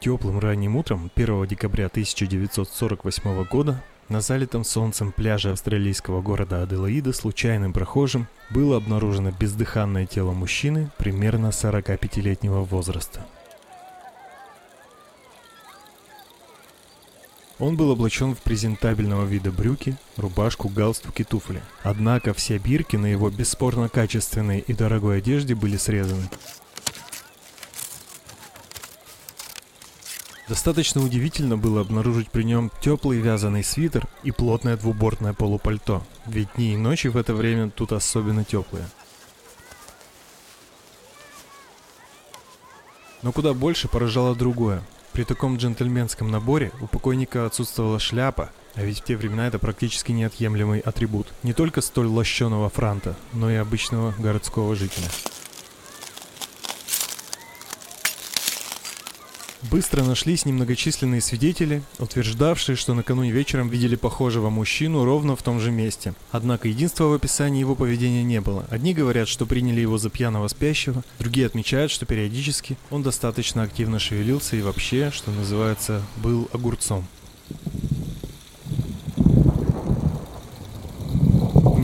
Теплым ранним утром 1 декабря 1948 года на залитом солнцем пляже австралийского города Аделаида случайным прохожим было обнаружено бездыханное тело мужчины примерно 45-летнего возраста. Он был облачен в презентабельного вида брюки, рубашку, галстук и туфли. Однако все бирки на его бесспорно качественной и дорогой одежде были срезаны. Достаточно удивительно было обнаружить при нем теплый вязаный свитер и плотное двубортное полупальто, ведь дни и ночи в это время тут особенно теплые. Но куда больше поражало другое. При таком джентльменском наборе у покойника отсутствовала шляпа, а ведь в те времена это практически неотъемлемый атрибут не только столь лощеного франта, но и обычного городского жителя. Быстро нашлись немногочисленные свидетели, утверждавшие, что накануне вечером видели похожего мужчину ровно в том же месте. Однако единства в описании его поведения не было. Одни говорят, что приняли его за пьяного спящего, другие отмечают, что периодически он достаточно активно шевелился и вообще, что называется, был огурцом.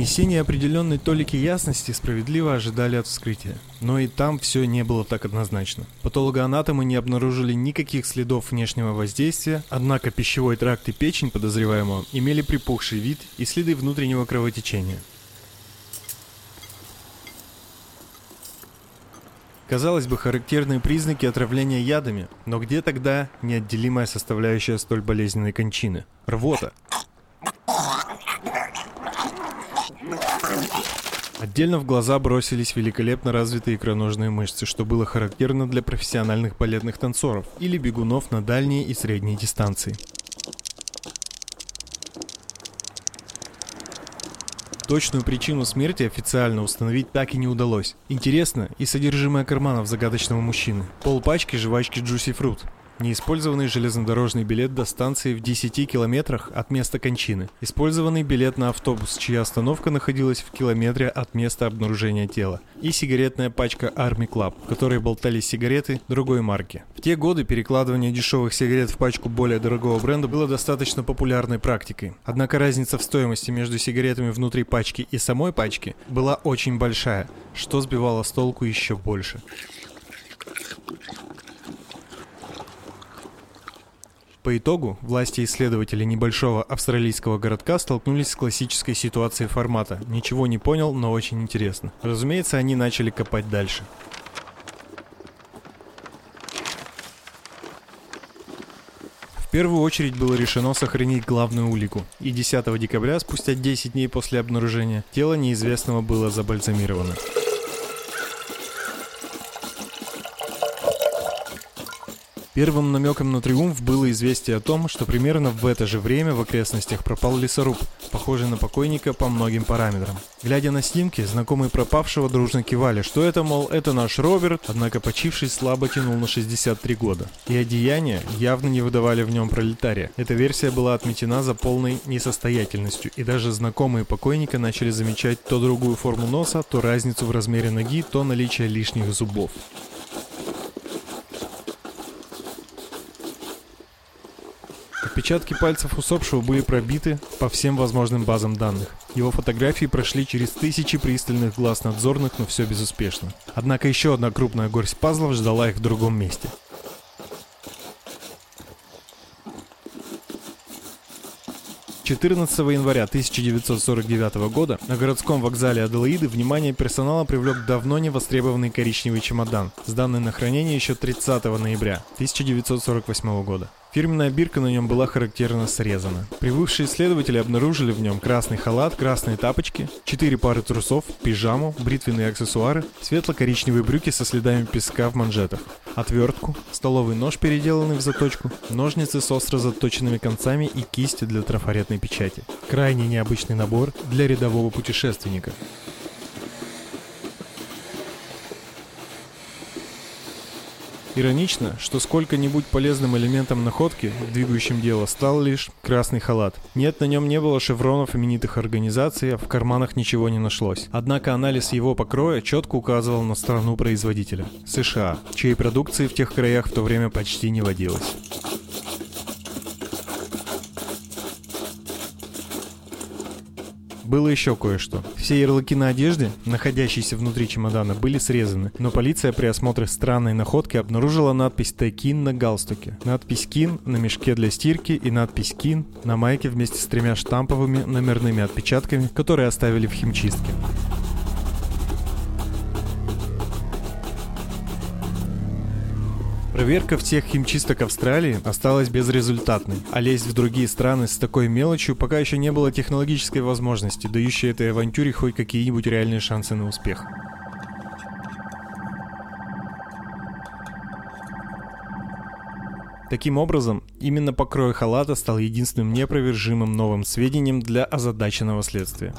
Внесение определенной толики ясности справедливо ожидали от вскрытия. Но и там все не было так однозначно. Патологоанатомы не обнаружили никаких следов внешнего воздействия, однако пищевой тракт и печень подозреваемого имели припухший вид и следы внутреннего кровотечения. Казалось бы, характерные признаки отравления ядами, но где тогда неотделимая составляющая столь болезненной кончины? Рвота. Отдельно в глаза бросились великолепно развитые икроножные мышцы, что было характерно для профессиональных балетных танцоров или бегунов на дальние и средние дистанции. Точную причину смерти официально установить так и не удалось. Интересно и содержимое карманов загадочного мужчины. Пол пачки жвачки Juicy Fruit, Неиспользованный железнодорожный билет до станции в 10 километрах от места кончины. Использованный билет на автобус, чья остановка находилась в километре от места обнаружения тела. И сигаретная пачка Army Club, в которой болтались сигареты другой марки. В те годы перекладывание дешевых сигарет в пачку более дорогого бренда было достаточно популярной практикой. Однако разница в стоимости между сигаретами внутри пачки и самой пачки была очень большая, что сбивало с толку еще больше. По итогу, власти исследователей небольшого австралийского городка столкнулись с классической ситуацией формата «ничего не понял, но очень интересно». Разумеется, они начали копать дальше. В первую очередь было решено сохранить главную улику, и 10 декабря, спустя 10 дней после обнаружения, тело неизвестного было забальзамировано. Первым намеком на триумф было известие о том, что примерно в это же время в окрестностях пропал лесоруб, похожий на покойника по многим параметрам. Глядя на снимки, знакомые пропавшего дружно кивали, что это, мол, это наш Роберт, однако почивший слабо тянул на 63 года. И одеяния явно не выдавали в нем пролетария. Эта версия была отметена за полной несостоятельностью, и даже знакомые покойника начали замечать то другую форму носа, то разницу в размере ноги, то наличие лишних зубов. Отпечатки пальцев усопшего были пробиты по всем возможным базам данных. Его фотографии прошли через тысячи пристальных глаз надзорных, но все безуспешно. Однако еще одна крупная горсть пазлов ждала их в другом месте – 14 января 1949 года на городском вокзале Аделаиды внимание персонала привлек давно не востребованный коричневый чемодан, сданный на хранение еще 30 ноября 1948 года. Фирменная бирка на нем была характерно срезана. Прибывшие исследователи обнаружили в нем красный халат, красные тапочки, четыре пары трусов, пижаму, бритвенные аксессуары, светло-коричневые брюки со следами песка в манжетах, отвертку, столовый нож, переделанный в заточку, ножницы с остро заточенными концами и кисти для трафаретной печати. Крайне необычный набор для рядового путешественника. Иронично, что сколько-нибудь полезным элементом находки, двигающим дело, стал лишь красный халат. Нет, на нем не было шевронов именитых организаций, а в карманах ничего не нашлось. Однако анализ его покроя четко указывал на страну производителя – США, чьей продукции в тех краях в то время почти не водилось. Было еще кое-что. Все ярлыки на одежде, находящиеся внутри чемодана, были срезаны, но полиция при осмотре странной находки обнаружила надпись «Тайкин» на галстуке, надпись «Кин» на мешке для стирки и надпись «Кин» на майке вместе с тремя штамповыми номерными отпечатками, которые оставили в химчистке. Проверка всех химчисток Австралии осталась безрезультатной, а лезть в другие страны с такой мелочью пока еще не было технологической возможности, дающей этой авантюре хоть какие-нибудь реальные шансы на успех. Таким образом, именно покрой халата стал единственным непровержимым новым сведением для озадаченного следствия.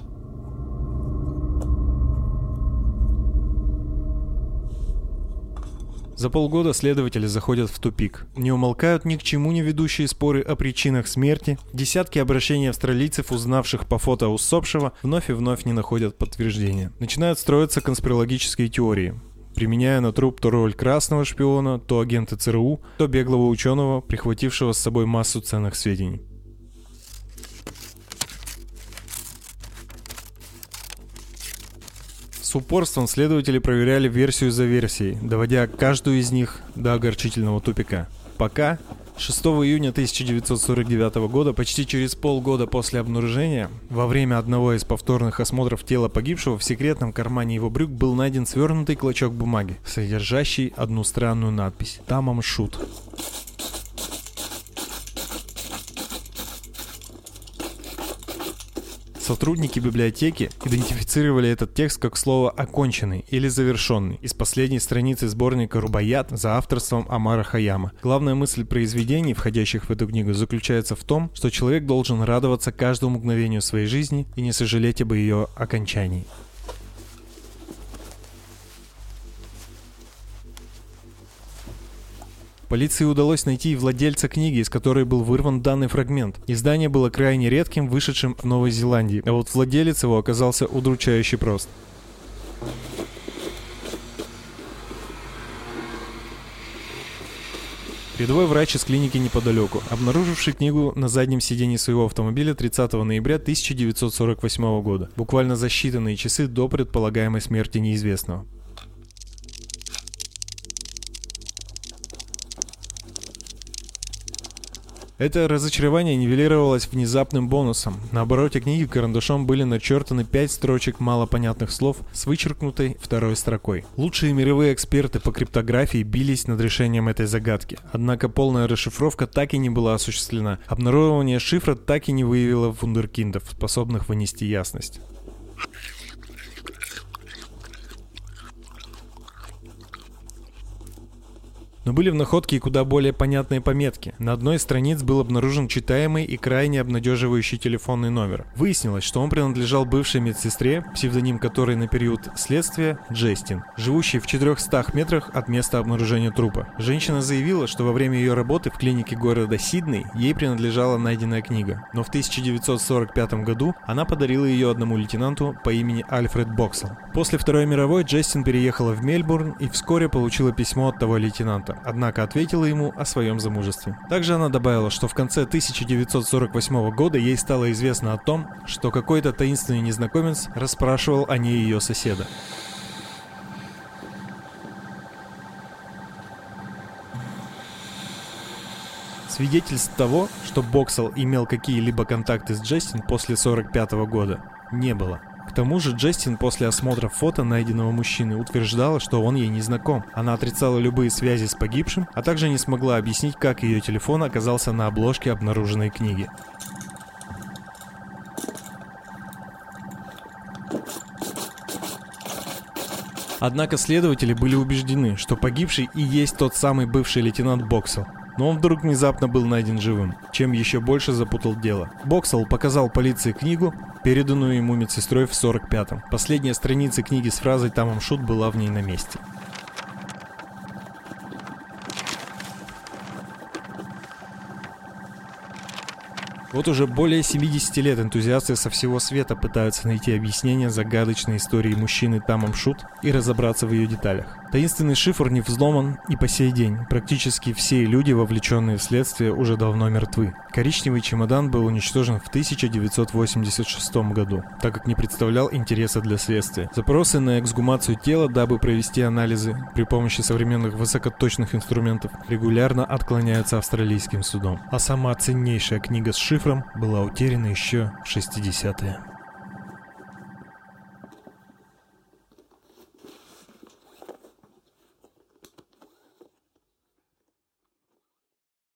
За полгода следователи заходят в тупик. Не умолкают ни к чему не ведущие споры о причинах смерти. Десятки обращений австралийцев, узнавших по фото усопшего, вновь и вновь не находят подтверждения. Начинают строиться конспирологические теории применяя на труп то роль красного шпиона, то агента ЦРУ, то беглого ученого, прихватившего с собой массу ценных сведений. С упорством следователи проверяли версию за версией, доводя каждую из них до огорчительного тупика. Пока 6 июня 1949 года, почти через полгода после обнаружения, во время одного из повторных осмотров тела погибшего в секретном кармане его брюк был найден свернутый клочок бумаги, содержащий одну странную надпись «Тамам Шут». Сотрудники библиотеки идентифицировали этот текст как слово «оконченный» или «завершенный» из последней страницы сборника «Рубаят» за авторством Амара Хаяма. Главная мысль произведений, входящих в эту книгу, заключается в том, что человек должен радоваться каждому мгновению своей жизни и не сожалеть об ее окончании. Полиции удалось найти владельца книги, из которой был вырван данный фрагмент. Издание было крайне редким, вышедшим в Новой Зеландии, а вот владелец его оказался удручающе прост. Рядовой врач из клиники неподалеку, обнаруживший книгу на заднем сиденье своего автомобиля 30 ноября 1948 года, буквально за считанные часы до предполагаемой смерти неизвестного. Это разочарование нивелировалось внезапным бонусом. На обороте книги карандашом были начертаны пять строчек малопонятных слов с вычеркнутой второй строкой. Лучшие мировые эксперты по криптографии бились над решением этой загадки. Однако полная расшифровка так и не была осуществлена. Обнародование шифра так и не выявило вундеркиндов, способных вынести ясность. Но были в находке и куда более понятные пометки. На одной из страниц был обнаружен читаемый и крайне обнадеживающий телефонный номер. Выяснилось, что он принадлежал бывшей медсестре, псевдоним которой на период следствия – Джестин, живущей в 400 метрах от места обнаружения трупа. Женщина заявила, что во время ее работы в клинике города Сидней ей принадлежала найденная книга, но в 1945 году она подарила ее одному лейтенанту по имени Альфред Боксел. После Второй мировой Джестин переехала в Мельбурн и вскоре получила письмо от того лейтенанта однако ответила ему о своем замужестве. Также она добавила, что в конце 1948 года ей стало известно о том, что какой-то таинственный незнакомец расспрашивал о ней ее соседа. Свидетельств того, что Боксел имел какие-либо контакты с Джастин после 1945 года, не было тому же Джастин после осмотра фото найденного мужчины утверждала, что он ей не знаком. Она отрицала любые связи с погибшим, а также не смогла объяснить, как ее телефон оказался на обложке обнаруженной книги. Однако следователи были убеждены, что погибший и есть тот самый бывший лейтенант Боксел но он вдруг внезапно был найден живым, чем еще больше запутал дело. Боксел показал полиции книгу, переданную ему медсестрой в 45-м. Последняя страница книги с фразой «Тамам Шут» была в ней на месте. Вот уже более 70 лет энтузиасты со всего света пытаются найти объяснение загадочной истории мужчины Тамам Шут и разобраться в ее деталях. Таинственный шифр не взломан и по сей день. Практически все люди, вовлеченные в следствие, уже давно мертвы. Коричневый чемодан был уничтожен в 1986 году, так как не представлял интереса для следствия. Запросы на эксгумацию тела, дабы провести анализы при помощи современных высокоточных инструментов, регулярно отклоняются австралийским судом. А сама ценнейшая книга с шифром была утеряна еще в 60-е.